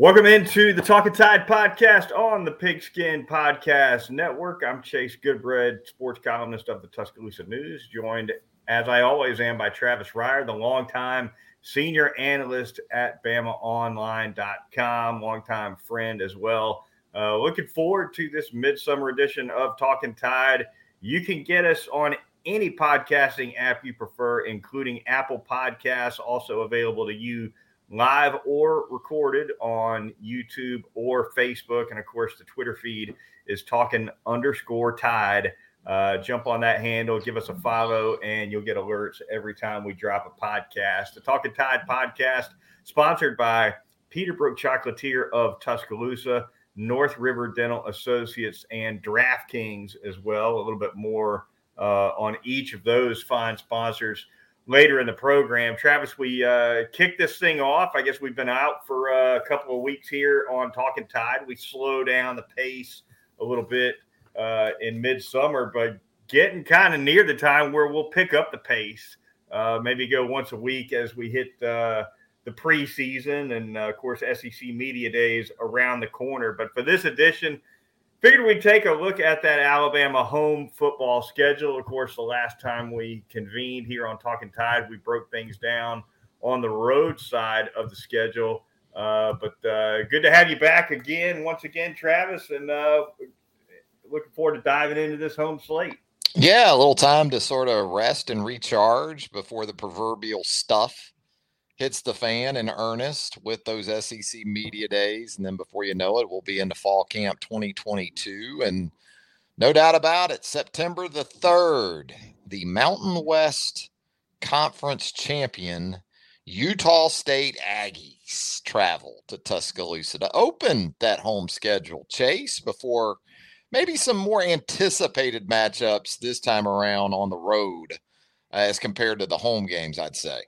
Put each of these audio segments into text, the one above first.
Welcome into the Talking Tide podcast on the Pigskin Podcast Network. I'm Chase Goodbread, sports columnist of the Tuscaloosa News, joined as I always am by Travis Reier, the longtime senior analyst at BamaOnline.com, longtime friend as well. Uh, looking forward to this midsummer edition of Talking Tide. You can get us on any podcasting app you prefer, including Apple Podcasts, also available to you live or recorded on YouTube or Facebook. And of course, the Twitter feed is talking underscore tide. Uh, jump on that handle, give us a follow, and you'll get alerts every time we drop a podcast. The Talking Tide podcast, sponsored by Peterbrooke Chocolatier of Tuscaloosa, North River Dental Associates, and DraftKings as well. A little bit more uh, on each of those fine sponsors later in the program. Travis, we uh, kicked this thing off. I guess we've been out for uh, a couple of weeks here on Talking Tide. We slow down the pace a little bit uh, in midsummer, but getting kind of near the time where we'll pick up the pace. Uh, maybe go once a week as we hit uh, the preseason and, uh, of course, SEC Media Days around the corner. But for this edition, Figured we'd take a look at that Alabama home football schedule. Of course, the last time we convened here on Talking Tide, we broke things down on the road side of the schedule. Uh, but uh, good to have you back again, once again, Travis, and uh, looking forward to diving into this home slate. Yeah, a little time to sort of rest and recharge before the proverbial stuff hits the fan in earnest with those SEC media days. And then before you know it, we'll be into fall camp 2022. And no doubt about it, September the 3rd, the Mountain West Conference champion, Utah State Aggies, travel to Tuscaloosa to open that home schedule. Chase before maybe some more anticipated matchups this time around on the road as compared to the home games, I'd say.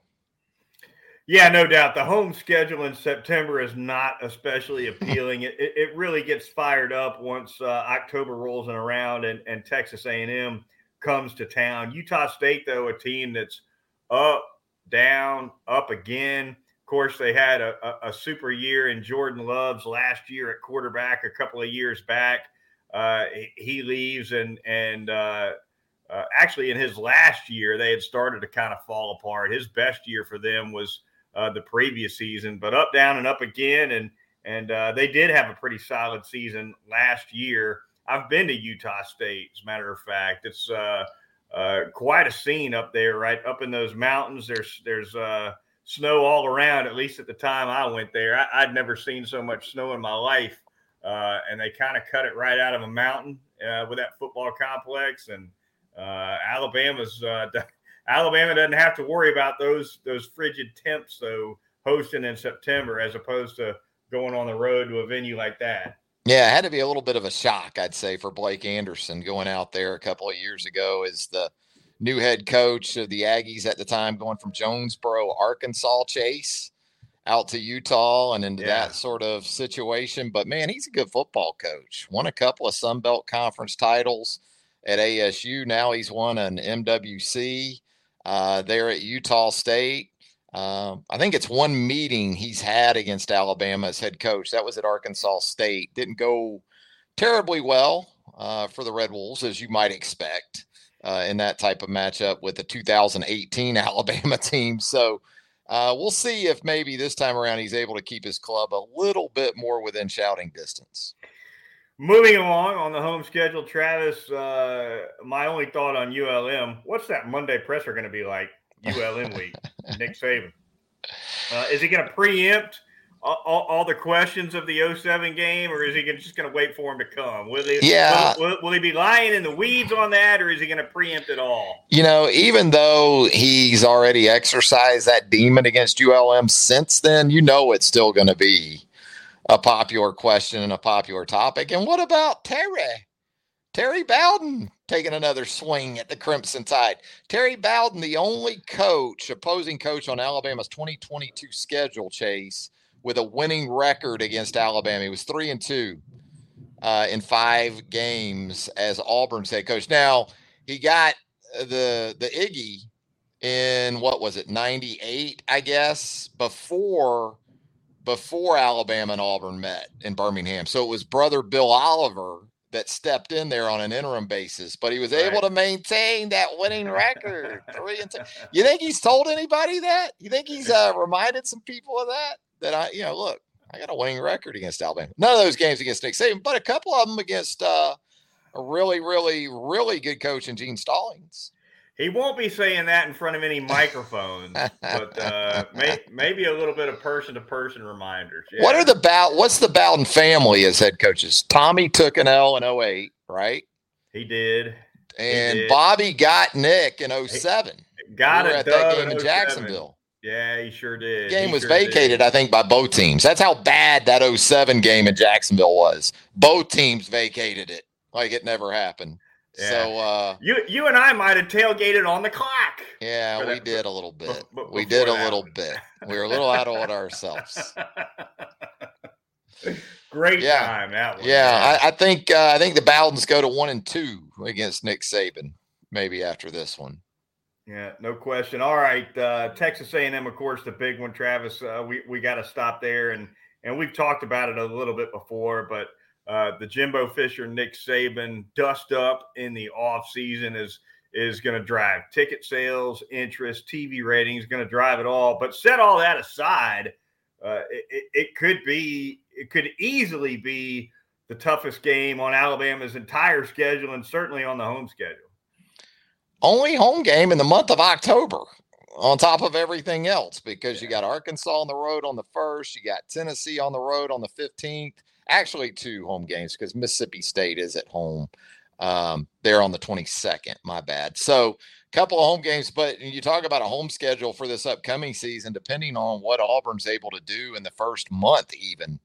Yeah, no doubt. The home schedule in September is not especially appealing. it, it really gets fired up once uh, October rolls in around and, and Texas A&M comes to town. Utah State, though, a team that's up, down, up again. Of course, they had a, a, a super year in Jordan Love's last year at quarterback a couple of years back. Uh, he leaves and and uh, uh, actually in his last year they had started to kind of fall apart. His best year for them was uh, the previous season, but up, down, and up again. And and uh, they did have a pretty solid season last year. I've been to Utah State, as a matter of fact. It's uh, uh, quite a scene up there, right up in those mountains. There's there's uh, snow all around. At least at the time I went there, I, would never seen so much snow in my life. Uh, and they kind of cut it right out of a mountain with that football complex. And Alabama's Alabama doesn't have to worry about those those frigid temps though hosting in September as opposed to going on the road to a venue like that. Yeah, it had to be a little bit of a shock, I'd say, for Blake Anderson going out there a couple of years ago as the new head coach of the Aggies at the time, going from Jonesboro, Arkansas, Chase out to Utah and into yeah. that sort of situation. But man, he's a good football coach. Won a couple of Sun Belt Conference titles at ASU. Now he's won an MWC uh, there at Utah State. Uh, I think it's one meeting he's had against Alabama as head coach. That was at Arkansas State. Didn't go terribly well uh, for the Red Wolves, as you might expect uh, in that type of matchup with the 2018 Alabama team. So uh, we'll see if maybe this time around he's able to keep his club a little bit more within shouting distance. Moving along on the home schedule, Travis, uh, my only thought on ULM, what's that Monday presser going to be like, ULM week, Nick Saban? Uh, is he going to preempt all, all, all, the questions of the 07 game, or is he just going to wait for him to come? Will he, yeah. Will, will, will, he be lying in the weeds on that, or is he going to preempt it all? You know, even though he's already exercised that demon against ULM since then, you know it's still going to be a popular question and a popular topic. And what about Terry? Terry Bowden taking another swing at the Crimson Tide. Terry Bowden, the only coach, opposing coach on Alabama's 2022 schedule, Chase, with a winning record against Alabama. He was three and two uh, in five games as Auburn's head coach. Now he got the the Iggy in what was it 98 i guess before before Alabama and Auburn met in Birmingham. So it was brother Bill Oliver that stepped in there on an interim basis, but he was right. able to maintain that winning record. Three and ten. You think he's told anybody that? You think he's uh, reminded some people of that? That I, you know, look, I got a winning record against Alabama. None of those games against Nick Saban, but a couple of them against uh, a really, really, really good coach in Gene Stallings. He won't be saying that in front of any microphones, but uh, may, maybe a little bit of person to person reminders. Yeah. What are the Bow? What's the Bowden family as head coaches? Tommy took an L in 08, right? He did. And he did. Bobby got Nick in 07. He got we at that game in oh Jacksonville. Yeah, he sure did. The game he was sure vacated, did. I think, by both teams. That's how bad that 07 game in Jacksonville was. Both teams vacated it like it never happened. Yeah. So uh, you you and I might have tailgated on the clock. Yeah, we did a little bit. B- we did a little bit. We were a little out of it ourselves. Great yeah. time that one. Yeah, I, I, think uh, I think the Bowdens go to one and two against Nick Saban. Maybe after this one. Yeah, no question. All right, uh, Texas A&M, of course, the big one. Travis, uh, we we got to stop there, and and we've talked about it a little bit before, but uh, the Jimbo Fisher, Nick Saban dust up in the off season is is going to drive ticket sales, interest, TV ratings, going to drive it all. But set all that aside, uh, it, it could be, it could easily be the toughest game on Alabama's entire schedule, and certainly on the home schedule. Only home game in the month of October on top of everything else because you got Arkansas on the road on the first, you got Tennessee on the road on the 15th, actually two home games because Mississippi State is at home. Um, they're on the 22nd. My bad. So a couple of home games, but you talk about a home schedule for this upcoming season, depending on what Auburn's able to do in the first month, even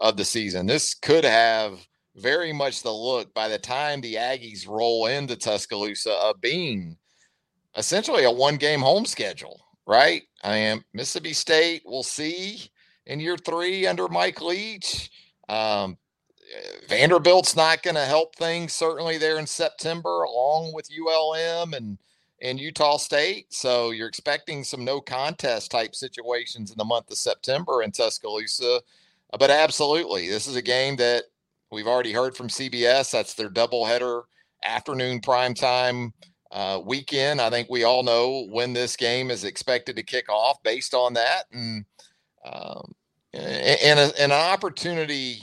of the season. This could have very much the look by the time the Aggies roll into Tuscaloosa of being essentially a one game home schedule, right? I am Mississippi State, we'll see in year three under Mike Leach. Um, Vanderbilt's not going to help things certainly there in September, along with ULM and and Utah State. So you're expecting some no contest type situations in the month of September in Tuscaloosa. But absolutely, this is a game that we've already heard from CBS. That's their doubleheader afternoon prime time uh, weekend. I think we all know when this game is expected to kick off based on that. And um, and, a, and an opportunity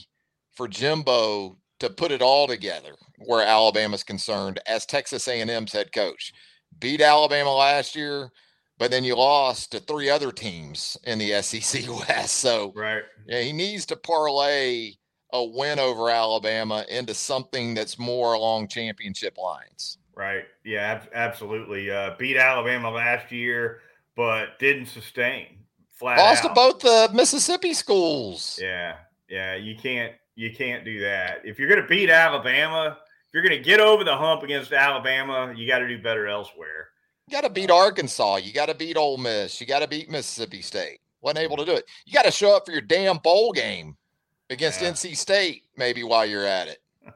for Jimbo to put it all together where Alabama's concerned as Texas A&M's head coach. Beat Alabama last year, but then you lost to three other teams in the SEC West. So right. yeah, he needs to parlay a win over Alabama into something that's more along championship lines. Right. Yeah, ab- absolutely. Uh, beat Alabama last year, but didn't sustain flat Lost out. to both the Mississippi schools. Yeah, yeah, you can't you can't do that. If you're going to beat Alabama, if you're going to get over the hump against Alabama, you got to do better elsewhere. You got to beat Arkansas. You got to beat Ole Miss. You got to beat Mississippi State. wasn't able to do it. You got to show up for your damn bowl game against yeah. NC State, maybe while you're at it.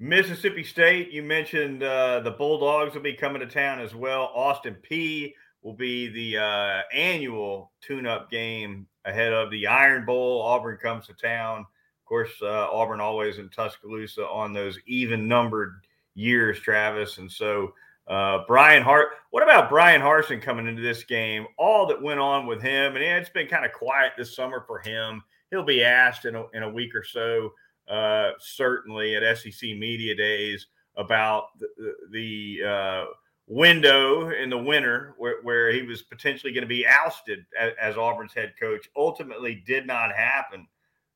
Mississippi State, you mentioned uh, the Bulldogs will be coming to town as well. Austin Peay will be the uh, annual tune-up game ahead of the Iron Bowl. Auburn comes to town. Of course, uh, Auburn always in Tuscaloosa on those even-numbered years, Travis. And so uh, Bryan Hart. What about Brian Harsin coming into this game? All that went on with him, and it's been kind of quiet this summer for him. He'll be asked in a, in a week or so, uh, certainly at SEC Media Days, about the, the uh, window in the winter where, where he was potentially going to be ousted as, as, Auburn's head coach. Ultimately, did not happen.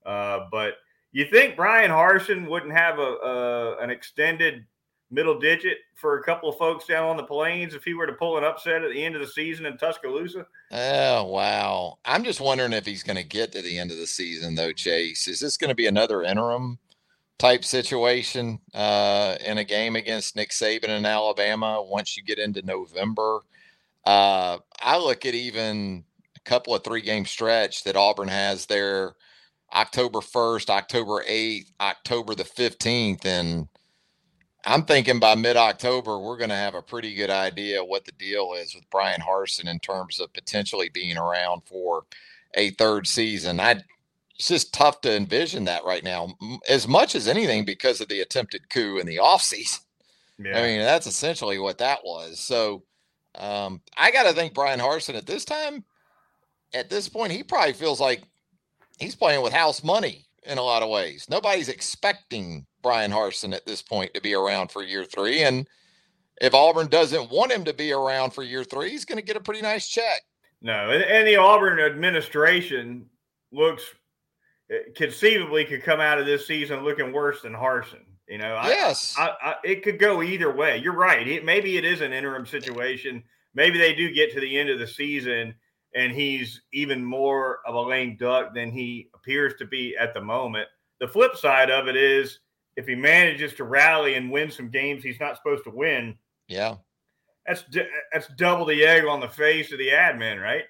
Uh, but you think Brian Harsin wouldn't have a, a, an extended middle digit for a couple of folks down on the plains if he were to pull an upset at the end of the season in Tuscaloosa? Oh wow! I'm just wondering if he's going to get to the end of the season though. Chase, is this going to be another interim? Type situation uh, in a game against Nick Saban in Alabama once you get into November. Uh, I look at even a couple of three game stretch that Auburn has there October 1st, October 8th, October the 15th. And I'm thinking by mid October, we're going to have a pretty good idea what the deal is with Brian Harsin in terms of potentially being around for a third season. I it's just tough to envision that right now, as much as anything because of the attempted coup in the offseason. Yeah. I mean, that's essentially what that was. So um, I got to think Brian Harsin at this time, at this point, he probably feels like he's playing with house money in a lot of ways. Nobody's expecting Brian Harsin at this point to be around for year three. And if Auburn doesn't want him to be around for year three, he's going to get a pretty nice check. No, and the Auburn administration looks conceivably could come out of this season looking worse than Harsin. You know, yes, I, I, it could go either way. You're right. It, maybe it is an interim situation. Maybe they do get to the end of the season and he's even more of a lame duck than he appears to be at the moment. The flip side of it is if he manages to rally and win some games he's not supposed to win. Yeah. That's that's double the egg on the face of the admin, right?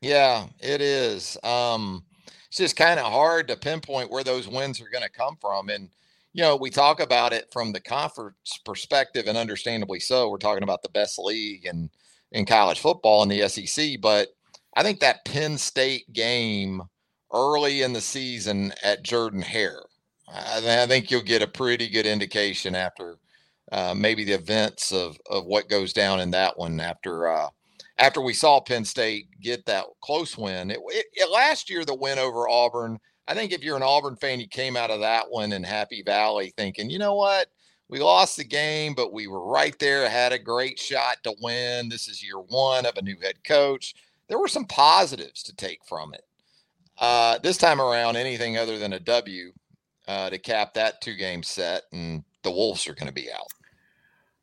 Yeah, it is. Um, it's just kind of hard to pinpoint where those wins are going to come from. And, you know, we talk about it from the conference perspective, and understandably so. We're talking about the best league and in college football in the SEC. But I think that Penn State game early in the season at Jordan Hare, I, I think you'll get a pretty good indication after uh, maybe the events of of what goes down in that one after uh, after we saw Penn State get that close win. It, it, it, last year, the win over Auburn, I think if you're an Auburn fan, you came out of that one in Happy Valley thinking, you know what? We lost the game, but we were right there, had a great shot to win. This is year one of a new head coach. There were some positives to take from it. Uh, this time around, anything other than a W uh, to cap that two game set, and the Wolves are going to be out.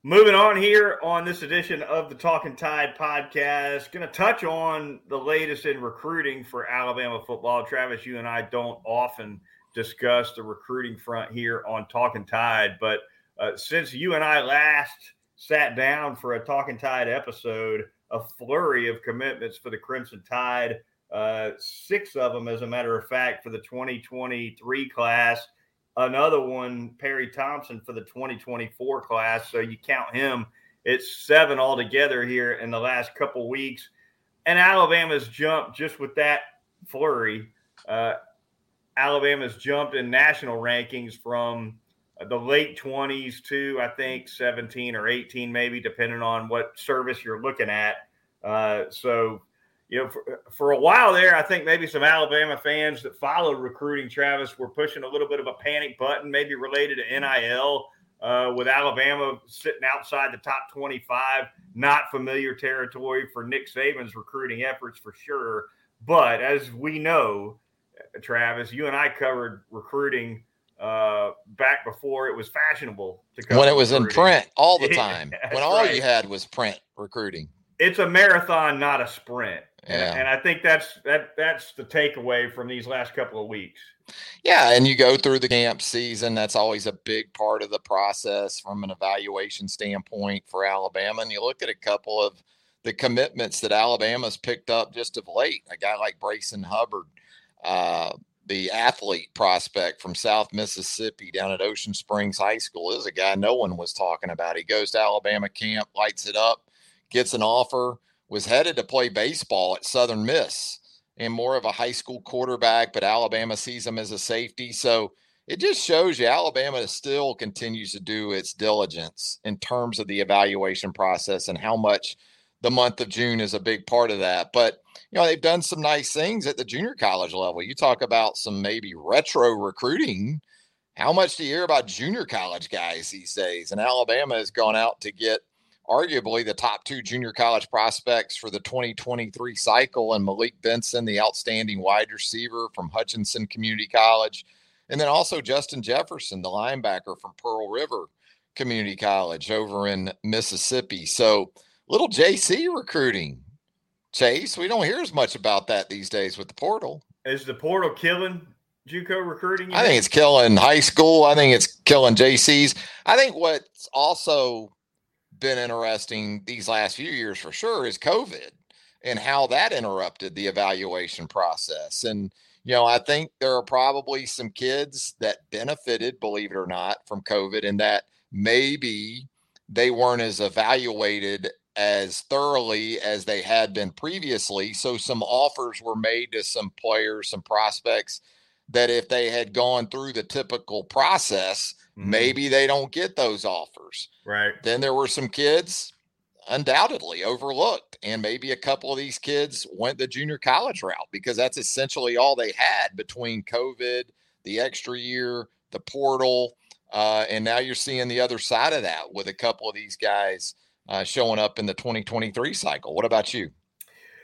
Moving on here on this edition of the Talking Tide podcast, going to touch on the latest in recruiting for Alabama football. Travis, you and I don't often discuss the recruiting front here on Talking Tide, but uh, since you and I last sat down for a Talking Tide episode, a flurry of commitments for the Crimson Tide, uh, six of them, as a matter of fact, for the 2023 class another one, Perry Thompson, for the 2024 class. So you count him, it's seven altogether here in the last couple weeks. And Alabama's jumped just with that flurry. Uh, Alabama's jumped in national rankings from the late 20s to, I think, 17 or 18, maybe, depending on what service you're looking at. Uh, so you know, for, for a while there, I think maybe some Alabama fans that followed recruiting Travis were pushing a little bit of a panic button, maybe related to NIL, uh, with Alabama sitting outside the top 25. Not familiar territory for Nick Saban's recruiting efforts for sure. But as we know, Travis, you and I covered recruiting uh, back before it was fashionable to cover when it was recruiting. in print all the time. when all right. you had was print recruiting. It's a marathon, not a sprint. Yeah. And, I think that's that that's the takeaway from these last couple of weeks. Yeah, and you go through the camp season. That's always a big part of the process from an evaluation standpoint for Alabama. And you look at a couple of the commitments that Alabama's picked up just of late. A guy like Brayson Hubbard, uh, the athlete prospect from South Mississippi down at Ocean Springs High School, is a guy no one was talking about. He goes to Alabama camp, lights it up, gets an offer was headed to play baseball at Southern Miss and more of a high school quarterback, but Alabama sees him as a safety. So it just shows you Alabama still continues to do its diligence in terms of the evaluation process and how much the month of June is a big part of that. But you know, they've done some nice things at the junior college level. You talk about some maybe retro recruiting. How much do you hear about junior college guys these days? And Alabama has gone out to get arguably the top two junior college prospects for the 2023 cycle, and Malik Benson, the outstanding wide receiver from Hutchinson Community College, and then also Justin Jefferson, the linebacker from Pearl River Community College over in Mississippi. So, little JC recruiting. Chase, we don't hear as much about that these days with the portal. Is the portal killing JUCO recruiting? I think it's killing high school. I think it's killing JCs. I think what's also been interesting these last few years for sure is COVID and how that interrupted the evaluation process. And, you know, I think there are probably some kids that benefited, believe it or not, from COVID and that maybe they weren't as evaluated as thoroughly as they had been previously. So some offers were made to some players, some prospects that if they had gone through the typical process, mm-hmm. maybe they don't get those offers. Right. Then there were some kids undoubtedly overlooked. And maybe a couple of these kids went the junior college route because that's essentially all they had between COVID, the extra year, the portal. Uh, and now you're seeing the other side of that with a couple of these guys uh, showing up in the 2023 cycle. What about you?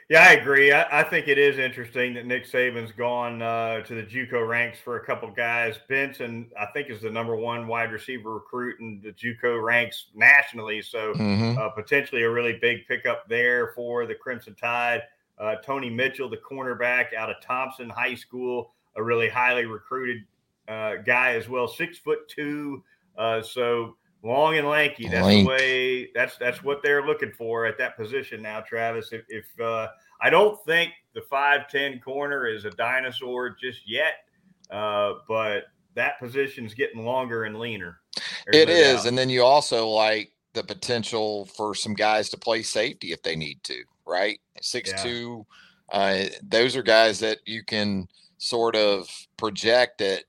Yeah, I agree. I, I, think it is interesting that Nick Saban's gone uh, to the JUCO ranks for a couple guys. Benson, I think, is the number one wide receiver recruit in the JUCO ranks nationally. So mm-hmm. uh, potentially a really big pickup there for the Crimson Tide. Uh, Tony Mitchell, the cornerback out of Thompson High School, a really highly recruited uh, guy as well, six foot two. Uh, so long and lanky. That's Lank. the way. That's that's what they're looking for at that position now, Travis. If, if uh, I don't think the five ten corner is a dinosaur just yet, uh, but that position's getting longer and leaner. There's it no is, doubt. and then you also like the potential for some guys to play safety if they need to. Right, six yeah. two. Uh, those are guys that you can sort of project at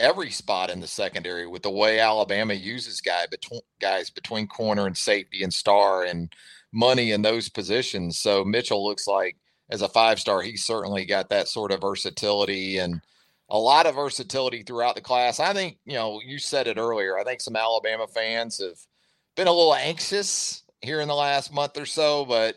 every spot in the secondary with the way Alabama uses guy between guys between corner and safety and star and money in those positions. So Mitchell looks like as a five star, he's certainly got that sort of versatility and a lot of versatility throughout the class. I think, you know, you said it earlier. I think some Alabama fans have been a little anxious here in the last month or so, but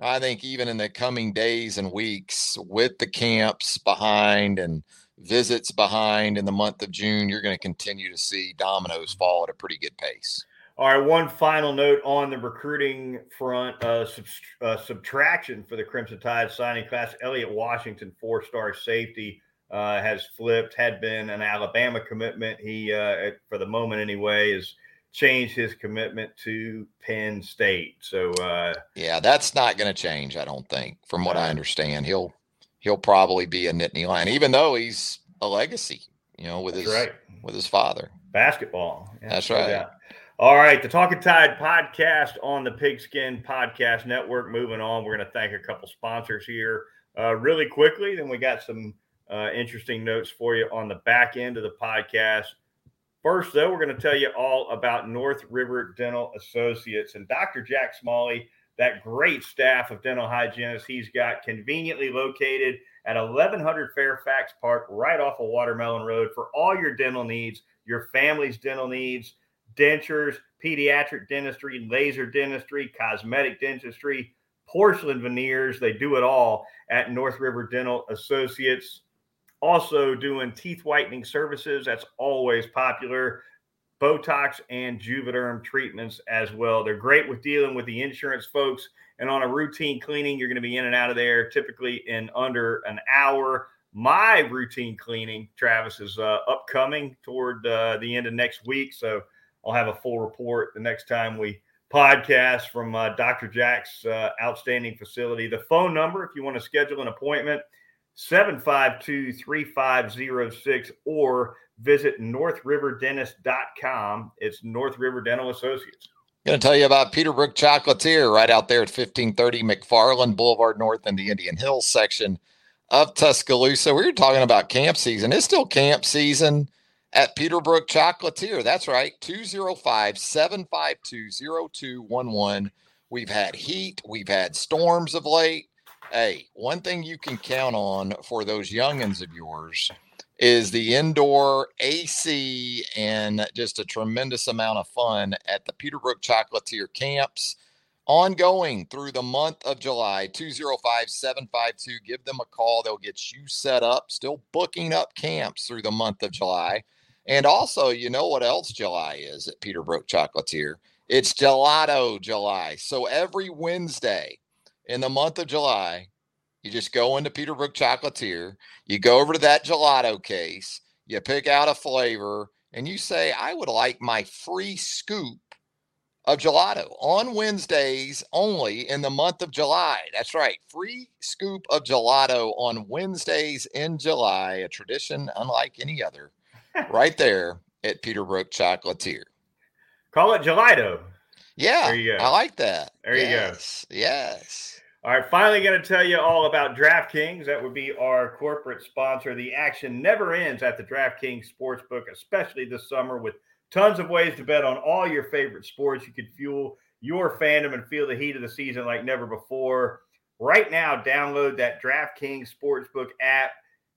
I think even in the coming days and weeks with the camps behind and visits behind in the month of June, you're going to continue to see dominoes fall at a pretty good pace. All right, one final note on the recruiting front uh, sub- uh, subtraction for the Crimson Tide signing class. Elliot Washington, four star safety, uh, has flipped, had been an Alabama commitment. He, uh, for the moment anyway, has changed his commitment to Penn State. So, uh, yeah, that's not going to change, I don't think, from what I understand. He'll he'll probably be a Nittany Lion, even though he's a legacy, you know, with That's his right. with his father. Basketball. Yeah, That's right. All right, the Talking Tide podcast on the Pigskin Podcast Network. Moving on, we're going to thank a couple sponsors here uh, really quickly. Then we got some uh, interesting notes for you on the back end of the podcast. First, though, we're going to tell you all about North River Dental Associates and Dr. Jack Smalley that great staff of dental hygienists he's got conveniently located at 1100 Fairfax Park, right off of Watermelon Road, for all your dental needs, your family's dental needs, dentures, pediatric dentistry, laser dentistry, cosmetic dentistry, porcelain veneers. They do it all at North River Dental Associates. Also, doing teeth whitening services. That's always popular. Botox and Juvederm treatments as well. They're great with dealing with the insurance folks. And on a routine cleaning, you're going to be in and out of there typically in under an hour. My routine cleaning, Travis, is uh, upcoming toward uh, the end of next week. So I'll have a full report the next time we podcast from uh, Dr. Jack's uh, outstanding facility. The phone number, if you want to schedule an appointment, 752 3506 or visit northriverdentist.com. It's North River Dental Associates. Going to tell you about Peterbrooke Chocolatier right out there at 1530 McFarland Boulevard North in the Indian Hills section of Tuscaloosa. We were talking about camp season. It's still camp season at Peterbrooke Chocolatier. That's right, 205 752 0211. We've had heat, we've had storms of late. Hey, one thing you can count on for those youngins of yours is the indoor AC and just a tremendous amount of fun at the Peterbrooke Chocolatier camps ongoing through the month of July. 205 752 give them a call. They'll get you set up still booking up camps through the month of July. And also you know what else July is at Peterbrooke Chocolatier? It's gelato July. So every Wednesday in the month of July you just go into Peterbrooke Chocolatier, you go over to that gelato case, you pick out a flavor, and you say, I would like my free scoop of gelato on Wednesdays only in the month of July. That's right. Free scoop of gelato on Wednesdays in July, a tradition unlike any other, right there at Peterbrooke Chocolatier. Call it gelato. Yeah, there you go. I like that. There yes. you go. Yes. All right, finally, going to tell you all about DraftKings. That would be our corporate sponsor. The action never ends at the DraftKings Sportsbook, especially this summer, with tons of ways to bet on all your favorite sports. You could fuel your fandom and feel the heat of the season like never before. Right now, download that DraftKings Sportsbook app.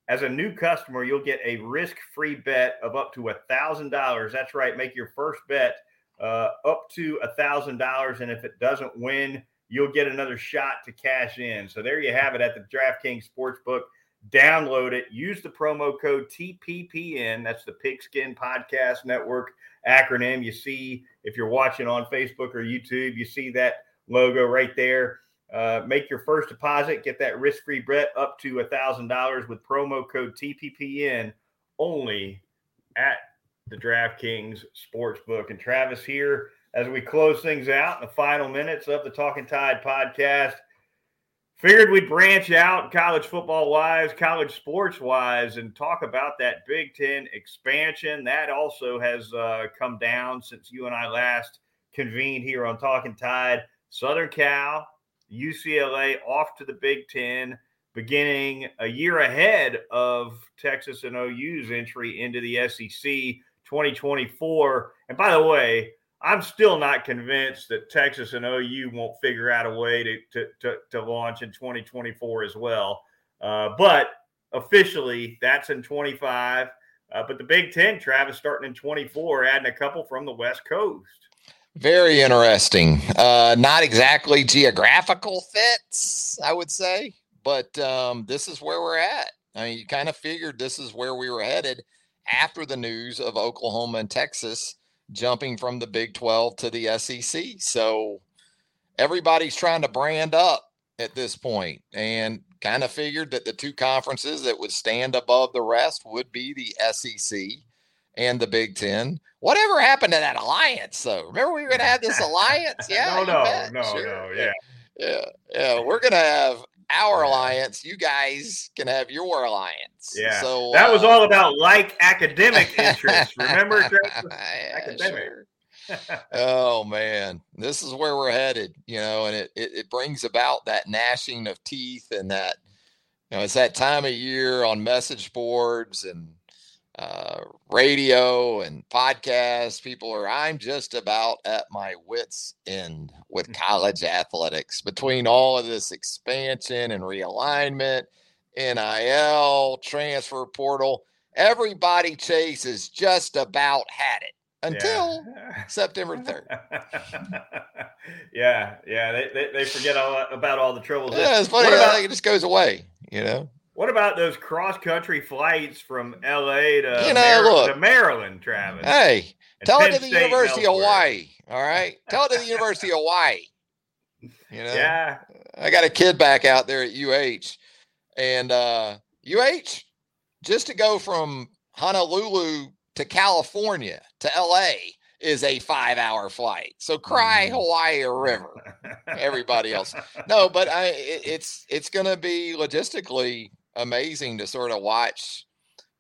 As a new customer, you'll get a risk free bet of up to $1,000. That's right, make your first bet uh, up to $1,000. And if it doesn't win, you'll get another shot to cash in. So there you have it at the DraftKings Sportsbook. Download it. Use the promo code TPPN. That's the Pigskin Podcast Network acronym. You see, if you're watching on Facebook or YouTube, you see that logo right there. Uh, make your first deposit, get that risk free bet up to a $1,000 with promo code TPPN only at the DraftKings Sportsbook. And Travis here as we close things out in the final minutes of the Talking Tide podcast. Figured we'd branch out college football wise, college sports wise, and talk about that Big Ten expansion. That also has uh, come down since you and I last convened here on Talking Tide. Southern Cal, UCLA off to the Big Ten, beginning a year ahead of Texas and OU's entry into the SEC 2024. And by the way, I'm still not convinced that Texas and OU won't figure out a way to to, to, to launch in 2024 as well. Uh, but officially, that's in 25. Uh, but the Big Ten, Travis, starting in 24, adding a couple from the West Coast. Very interesting. Uh, not exactly geographical fits, I would say, but um, this is where we're at. I mean, you kind of figured this is where we were headed after the news of Oklahoma and Texas jumping from the Big 12 to the SEC. So everybody's trying to brand up at this point and kind of figured that the two conferences that would stand above the rest would be the SEC and the Big Ten. Whatever happened to that alliance, though? Remember we were going to have this alliance? Yeah. no, no, no, sure. no. Yeah. Yeah. Yeah. We're going to have our alliance, you guys can have your alliance. Yeah. So that uh, was all about like academic interests. Remember, yeah, academic. Sure. oh man, this is where we're headed, you know, and it, it, it brings about that gnashing of teeth and that, you know, it's that time of year on message boards and uh, radio and podcasts. People are, I'm just about at my wits' end with mm. college athletics between all of this expansion and realignment, NIL, transfer portal. Everybody Chase, chases just about had it until yeah. September 3rd. yeah, yeah. They, they, they, forget all about all the troubles. Yeah, it's funny. About, it just goes away, you know? What about those cross country flights from LA to, you know, Mar- look, to Maryland, Travis? Hey, tell Penn it to the State University of Hawaii. All right. Tell it to the University of Hawaii. You know? Yeah. I got a kid back out there at UH. And uh UH, just to go from Honolulu to California to LA is a five hour flight. So cry mm. Hawaii or river. Everybody else. No, but I it, it's it's gonna be logistically amazing to sort of watch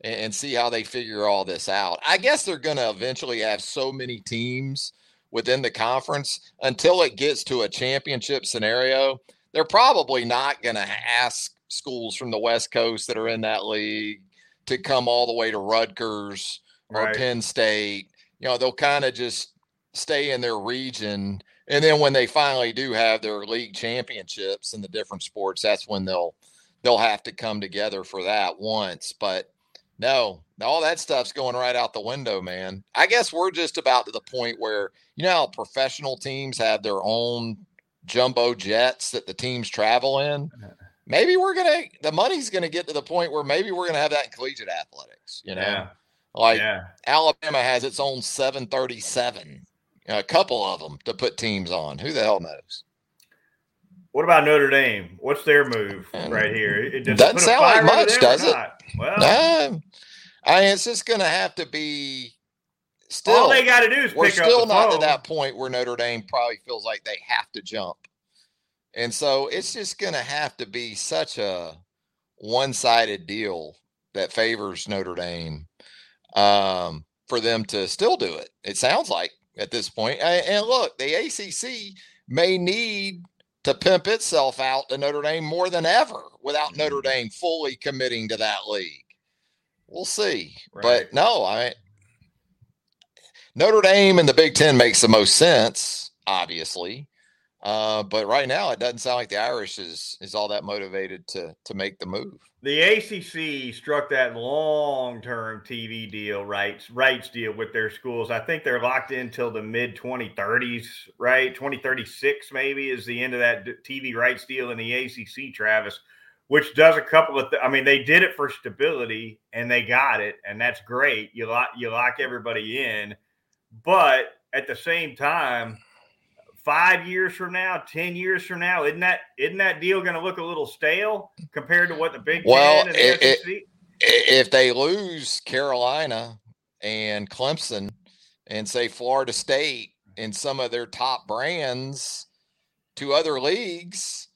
and, see how they figure all this out. I guess they're going to eventually have so many teams within the conference until it gets to a championship scenario. They're probably not going to ask schools from the West Coast that are in that league to come all the way to Rutgers or right. Penn State. You know, they'll kind of just stay in their region. And then when they finally do have their league championships in the different sports, that's when they'll they'll have to come together for that once. But no, all that stuff's going right out the window, man. I guess we're just about to the point where you know how professional teams have their own jumbo jets that the teams travel in. Uh-huh. Maybe we're gonna the money's gonna get to the point where maybe we're gonna have that in collegiate athletics. You know, yeah. like yeah. Alabama has its own 737, a couple of them to put teams on. Who the hell knows? What about Notre Dame? What's their move right here? It doesn't sound like much, does it? Well, no. I mean, it's just going to have to be. Still, all they got to do is we're still not phone. to that point where Notre Dame probably feels like they have to jump, and so it's just going to have to be such a one-sided deal that favors Notre Dame um, for them to still do it. It sounds like at this point. And look, the ACC may need to pimp itself out to Notre Dame more than ever without Notre mm-hmm. Dame fully committing to that league. We'll see. Right. But no, I Notre Dame and the Big Ten makes the most sense, obviously. Uh, but right now, it doesn't sound like the Irish is is all that motivated to to make the move. The ACC struck that long term TV deal rights rights deal with their schools. I think they're locked in till the mid 2030s, right? 2036 maybe is the end of that TV rights deal in the ACC. Travis, which does a couple of. Th- I mean, they did it for stability and they got it, and that's great. You lock you lock everybody in, but at the same time five years from now, ten years from now, isn't that isn't that deal going to look a little stale compared to what the Big well, Ten and the it, SEC? if they lose Carolina and Clemson and say Florida State and some of their top brands to other leagues,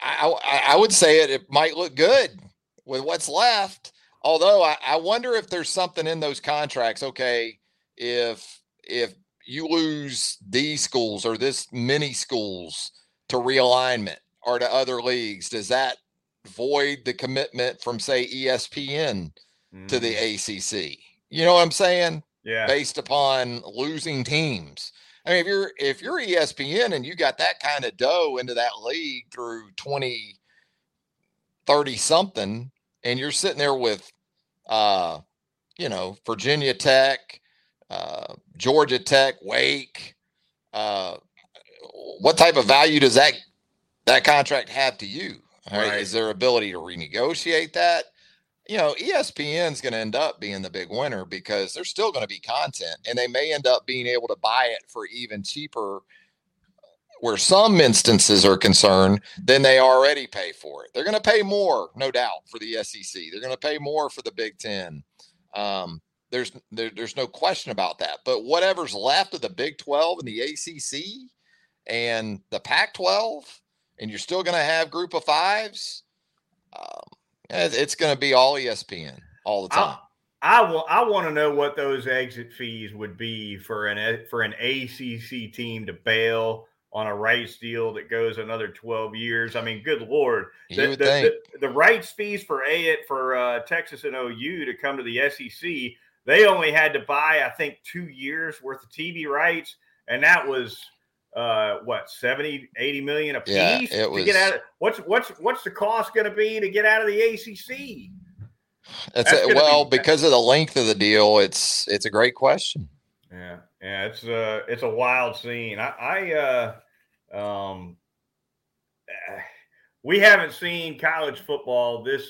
I, I, I would say it, it might look good with what's left. Although I, I wonder if there's something in those contracts. Okay, if if you lose these schools or this many schools to realignment or to other leagues, does that void the commitment from say ESPN mm. to the mm. ACC? You know what I'm saying? Yeah. Based upon losing teams. I mean, if you're if you're ESPN and you got that kind of dough into that league through 20, 30 something, and you're sitting there with uh, you know, Virginia Tech, uh, Georgia Tech, Wake. Uh, what type of value does that that contract have to you? Right? right. Is there ability to renegotiate that? You know, ESPN's going to end up being the big winner because there's still going to be content, and they may end up being able to buy it for even cheaper, where some instances are concerned, than they already pay for it. They're going to pay more, no doubt, for the SEC. They're going to pay more for the Big Ten. Um, there's there, there's no question about that. But whatever's left of the Big 12 and the ACC and the Pac 12, and you're still going to have group of fives, um, it's going to be all ESPN all the time. I, I, will, I want to know what those exit fees would be for an for an ACC team to bail on a rights deal that goes another 12 years. I mean, good lord, the, the, the, the, rights fees for a for uh, Texas and OU to come to the SEC they only had to buy, I think, two years worth of TV rights, and that was uh what 70 80 million a piece yeah, it was, to get out of what's what's what's the cost going to be to get out of the ACC that's, that's it, well be, because of the length of the deal it's it's a great question. Yeah yeah it's uh it's a wild scene. I i uh um we haven't seen college football this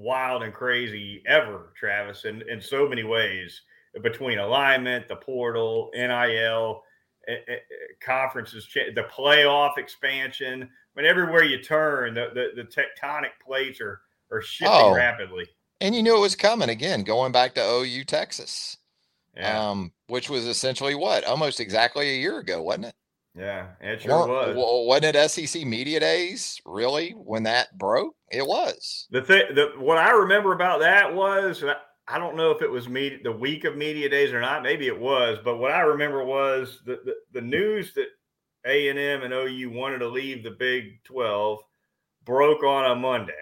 wild and crazy ever, Travis, in, in so many ways between alignment, the portal, NIL, eh, eh, conferences, the playoff expansion. I mean, everywhere you turn, the, the, the tectonic plates are, are shifting oh, rapidly. And you knew it was coming again, going back to OU, Texas, yeah. um, which was essentially what? Almost exactly a year ago, wasn't it? Yeah, it sure was. Wasn't it SEC Media Days, really, when that broke? It was. The thing, the, what I remember about that was, I don't know if it was the week of Media Days or not. Maybe it was, but what I remember was the, the, the news that A&M and OU wanted to leave the Big 12 broke on a Monday.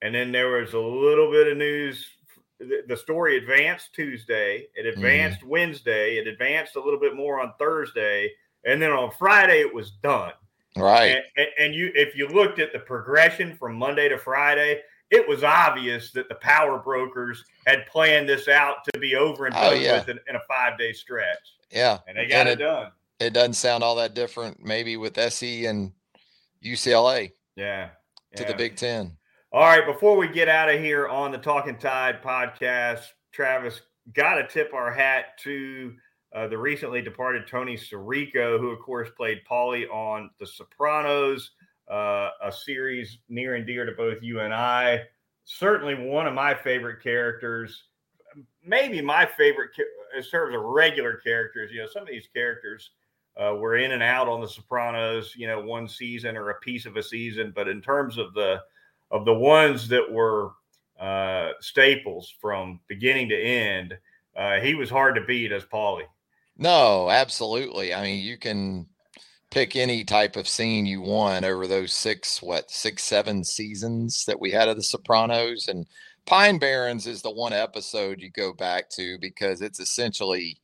And then there was a little bit of news. The story advanced Tuesday, it mm-hmm. advanced mm. Wednesday, it advanced a little bit more on Thursday – and then on Friday it was done. Right. And, and, you, if you looked at the progression from Monday to Friday, it was obvious that the power brokers had planned this out to be over and oh, done oh, yeah. with in, in, a five day stretch. Yeah, and they got and it, it, done. It doesn't sound all that different, maybe with SC and UCLA. Yeah, to yeah. the Big Ten. All right, before we get out of here on the Talking Tide podcast, Travis, got to tip our hat to uh, the recently departed Tony Sirico, who of course played Paulie on The Sopranos, uh, a series near and dear to both you and I. Certainly one of my favorite characters, maybe my favorite in terms of regular characters. You know, some of these characters uh, were in and out on The Sopranos. You know, one season or a piece of a season, but in terms of the of the ones that were uh, staples from beginning to end, uh, he was hard to beat as Paulie. No, absolutely. I mean, you can pick any type of scene you want over those six, what, six, seven seasons that we had of The Sopranos. And Pine Barrens is the one episode you go back to because it's essentially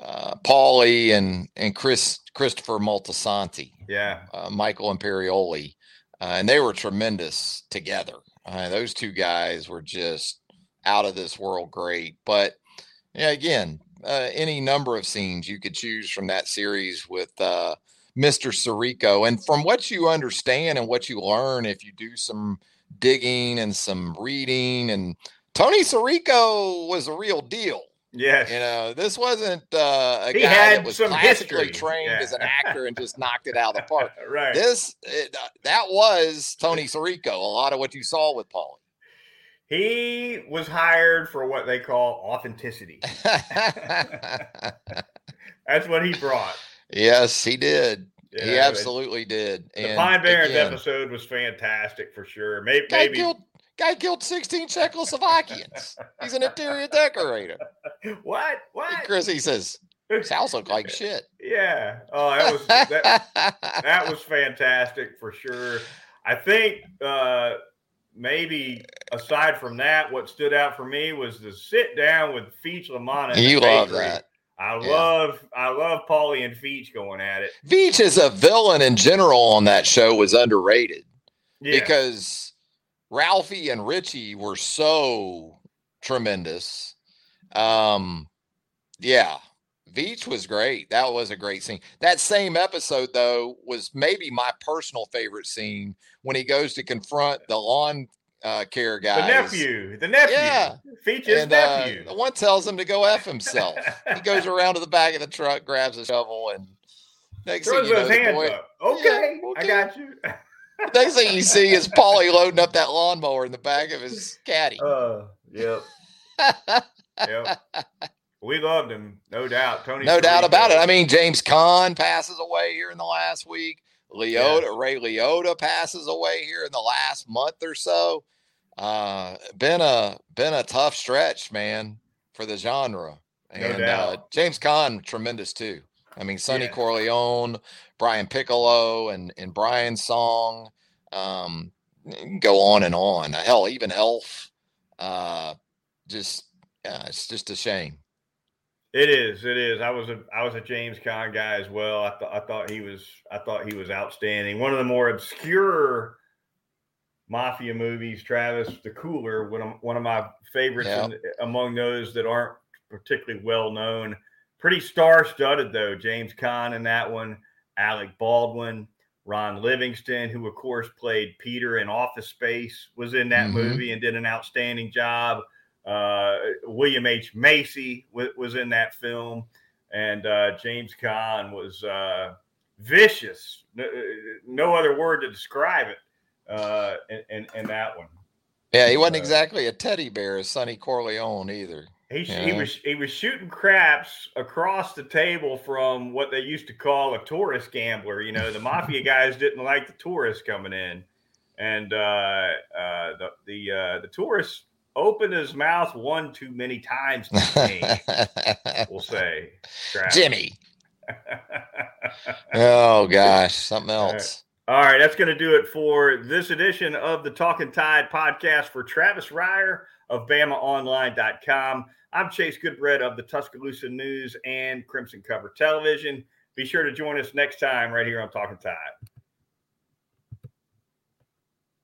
uh, Paulie and and Chris Christopher Moltisanti, Yeah. uh, Michael Imperioli, uh, and they were tremendous together. Uh, those two guys were just out of this world great. But yeah, again, uh, any number of scenes you could choose from that series with uh, Mr. Sirico. And from what you understand and what you learn, if you do some digging and some reading, and Tony Sirico was a real deal. Yes. You know, this wasn't uh, a He guy that was classically history. trained Yeah. as an actor and just knocked it out of the park. right. This it, uh, that was Tony Sirico. A lot of what you saw with Paulie. He was hired for what they call authenticity. That's what he brought. yes, he did. you he know, absolutely did. The And Pine Barrens again, episode was fantastic for sure. Maybe, Guy maybe killed guy killed 16 Czechoslovakians. He's an interior decorator. what? And What? Chrissy says, "His house look like shit." Yeah. Oh, that was that, that was fantastic for sure. I think uh, maybe aside from that, what stood out for me was the sit down with Feech the you love bakery. that. I Yeah. love I love Paulie and Feech going at it. Feech as a villain in general on that show was underrated. Yeah. because Ralphie and Richie were so tremendous. Um, yeah, Feech was great. That was a great scene. That same episode, though, was maybe my personal favorite scene when he goes to confront the lawn uh, care guy. the nephew, the nephew, Yeah. Feech's And uh, nephew. the one tells him to go F himself. he goes around to the back of the truck, grabs a shovel, and next thing you know, the boy, up. Okay, Yeah, I got you. next thing you see is Paulie loading up that lawnmower in the back of his caddy. Uh, yep, yep. We loved him, no doubt. Tony, No doubt about it. I mean, James Caan passes away here in the last week. Liotta, Ray Liotta passes away here in the last month or so. Uh, been a been a tough stretch, man, for the genre. No And uh. James Caan, tremendous too. I mean, Sonny Yeah. Corleone, Brian Piccolo, and and Brian's song. Um, go on and on. Hell, even Elf. Uh, just uh, it's just a shame. It is. It is. I was a I was a James Caan guy as well. I thought I thought he was I thought he was outstanding. One of the more obscure mafia movies. Travis the Cooler. One of one of my favorites Yeah. in, among those that aren't particularly well known. Pretty star studded though. James Caan in that one. Alec Baldwin. Ron Livingston, who of course played Peter in Office Space, was in that Mhm. movie and did an outstanding job. Uh, William H. Macy w- was in that film, and uh, James Caan was uh, vicious. No, no other word to describe it uh, in, in, in that one. Yeah, he wasn't exactly a teddy bear as Sonny Corleone either. He, sh- he was he was shooting craps across the table from what they used to call a tourist gambler. You know, the mafia guys didn't like the tourists coming in, and uh, uh, the the uh, the tourist opened his mouth one too many times. To me, we'll say, Travis. Jimmy. Oh gosh, something All right. else. All right, that's going to do it for this edition of the Talking Tide podcast for Travis Reier of BamaOnline.com. I'm Chase Goodbread of the Tuscaloosa News and Crimson Cover Television. Be sure to join us next time right here on Talking Tide.